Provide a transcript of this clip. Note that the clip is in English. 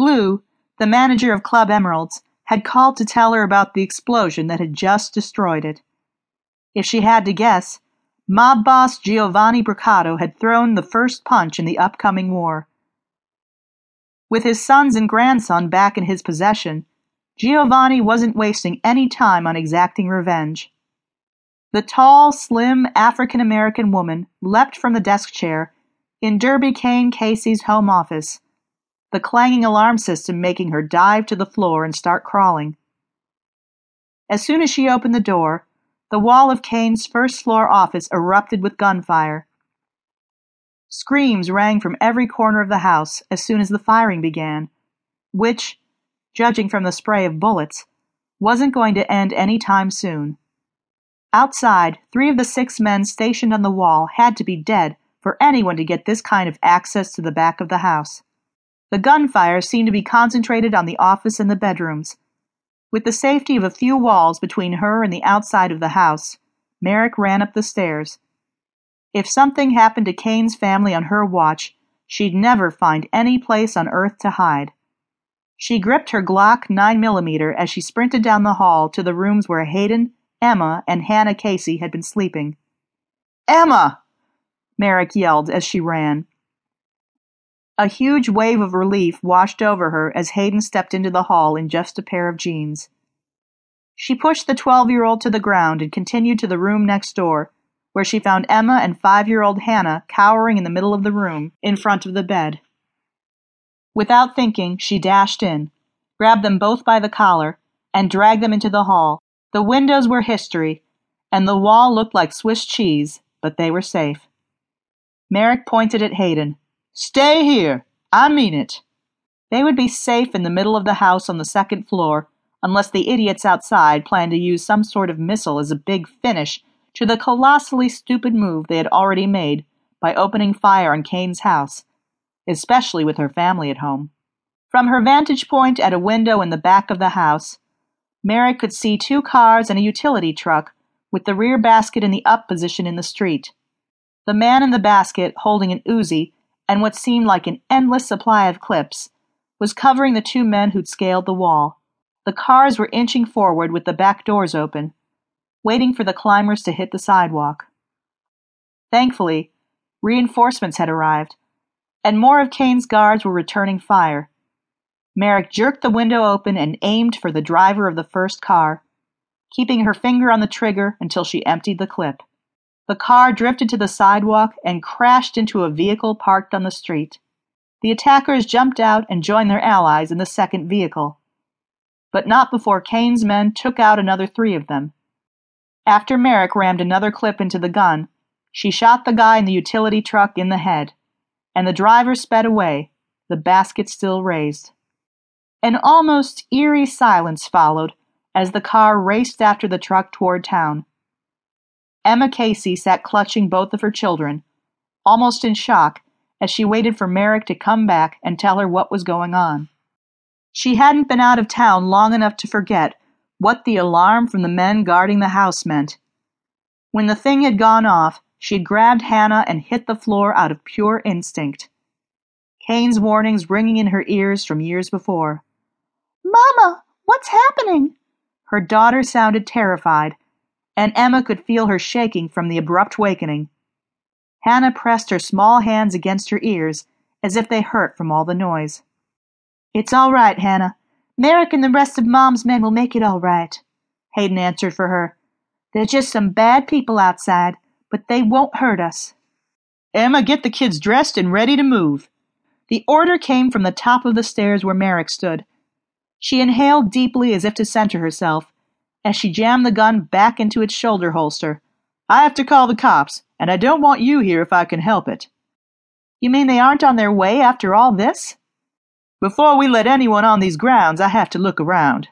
Blue, the manager of Club Emeralds, had called to tell her about the explosion that had just destroyed it. If she had to guess, mob boss Giovanni Bracato had thrown the first punch in the upcoming war. With his sons and grandson back in his possession, Giovanni wasn't wasting any time on exacting revenge. The tall, slim African American woman leapt from the desk chair in Derby Cain Casey's home office, the clanging alarm system making her dive to the floor and start crawling. As soon as she opened the door, the wall of Cain's first floor office erupted with gunfire. Screams rang from every corner of the house as soon as the firing began, which, judging from the spray of bullets, wasn't going to end any time soon. Outside, three of the six men stationed on the wall had to be dead for anyone to get this kind of access to the back of the house. The gunfire seemed to be concentrated on the office and the bedrooms. With the safety of a few walls between her and the outside of the house, Merrick ran up the stairs. If something happened to Cain's family on her watch, she'd never find any place on earth to hide. She gripped her Glock 9mm as she sprinted down the hall to the rooms where Hayden, Emma, and Hannah Casey had been sleeping. Emma! Merrick yelled as she ran. A huge wave of relief washed over her as Hayden stepped into the hall in just a pair of jeans. She pushed the 12 year old to the ground and continued to the room next door, where she found Emma and five year old Hannah cowering in the middle of the room, in front of the bed. Without thinking, she dashed in, grabbed them both by the collar, and dragged them into the hall. The windows were history, and the wall looked like Swiss cheese, but they were safe. Merrick pointed at Hayden. Stay here! I mean it! They would be safe in the middle of the house on the second floor, unless the idiots outside planned to use some sort of missile as a big finish to the colossally stupid move they had already made by opening fire on Cain's house, especially with her family at home. From her vantage point at a window in the back of the house, Mary could see two cars and a utility truck with the rear basket in the up position in the street. The man in the basket, holding an Uzi and what seemed like an endless supply of clips, was covering the two men who'd scaled the wall. The cars were inching forward with the back doors open, waiting for the climbers to hit the sidewalk. Thankfully, reinforcements had arrived, and more of Cain's guards were returning fire. Merrick jerked the window open and aimed for the driver of the first car, keeping her finger on the trigger until she emptied the clip. The car drifted to the sidewalk and crashed into a vehicle parked on the street. The attackers jumped out and joined their allies in the second vehicle. But not before Cain's men took out another three of them. After Merrick rammed another clip into the gun, she shot the guy in the utility truck in the head, and the driver sped away, the basket still raised. An almost eerie silence followed as the car raced after the truck toward town. Emma Casey sat clutching both of her children, almost in shock, as she waited for Merrick to come back and tell her what was going on. She hadn't been out of town long enough to forget what the alarm from the men guarding the house meant. When the thing had gone off, she grabbed Hannah and hit the floor out of pure instinct. Cain's warnings ringing in her ears from years before. Mama, what's happening? Her daughter sounded terrified, and Emma could feel her shaking from the abrupt wakening. Hannah pressed her small hands against her ears as if they hurt from all the noise. It's all right, Hannah. Merrick and the rest of Mom's men will make it all right, Hayden answered for her. There's just some bad people outside, but they won't hurt us. Emma, get the kids dressed and ready to move. The order came from the top of the stairs where Merrick stood. She inhaled deeply as if to center herself, as she jammed the gun back into its shoulder holster. I have to call the cops, and I don't want you here if I can help it. You mean they aren't on their way after all this? Before we let anyone on these grounds, I have to look around.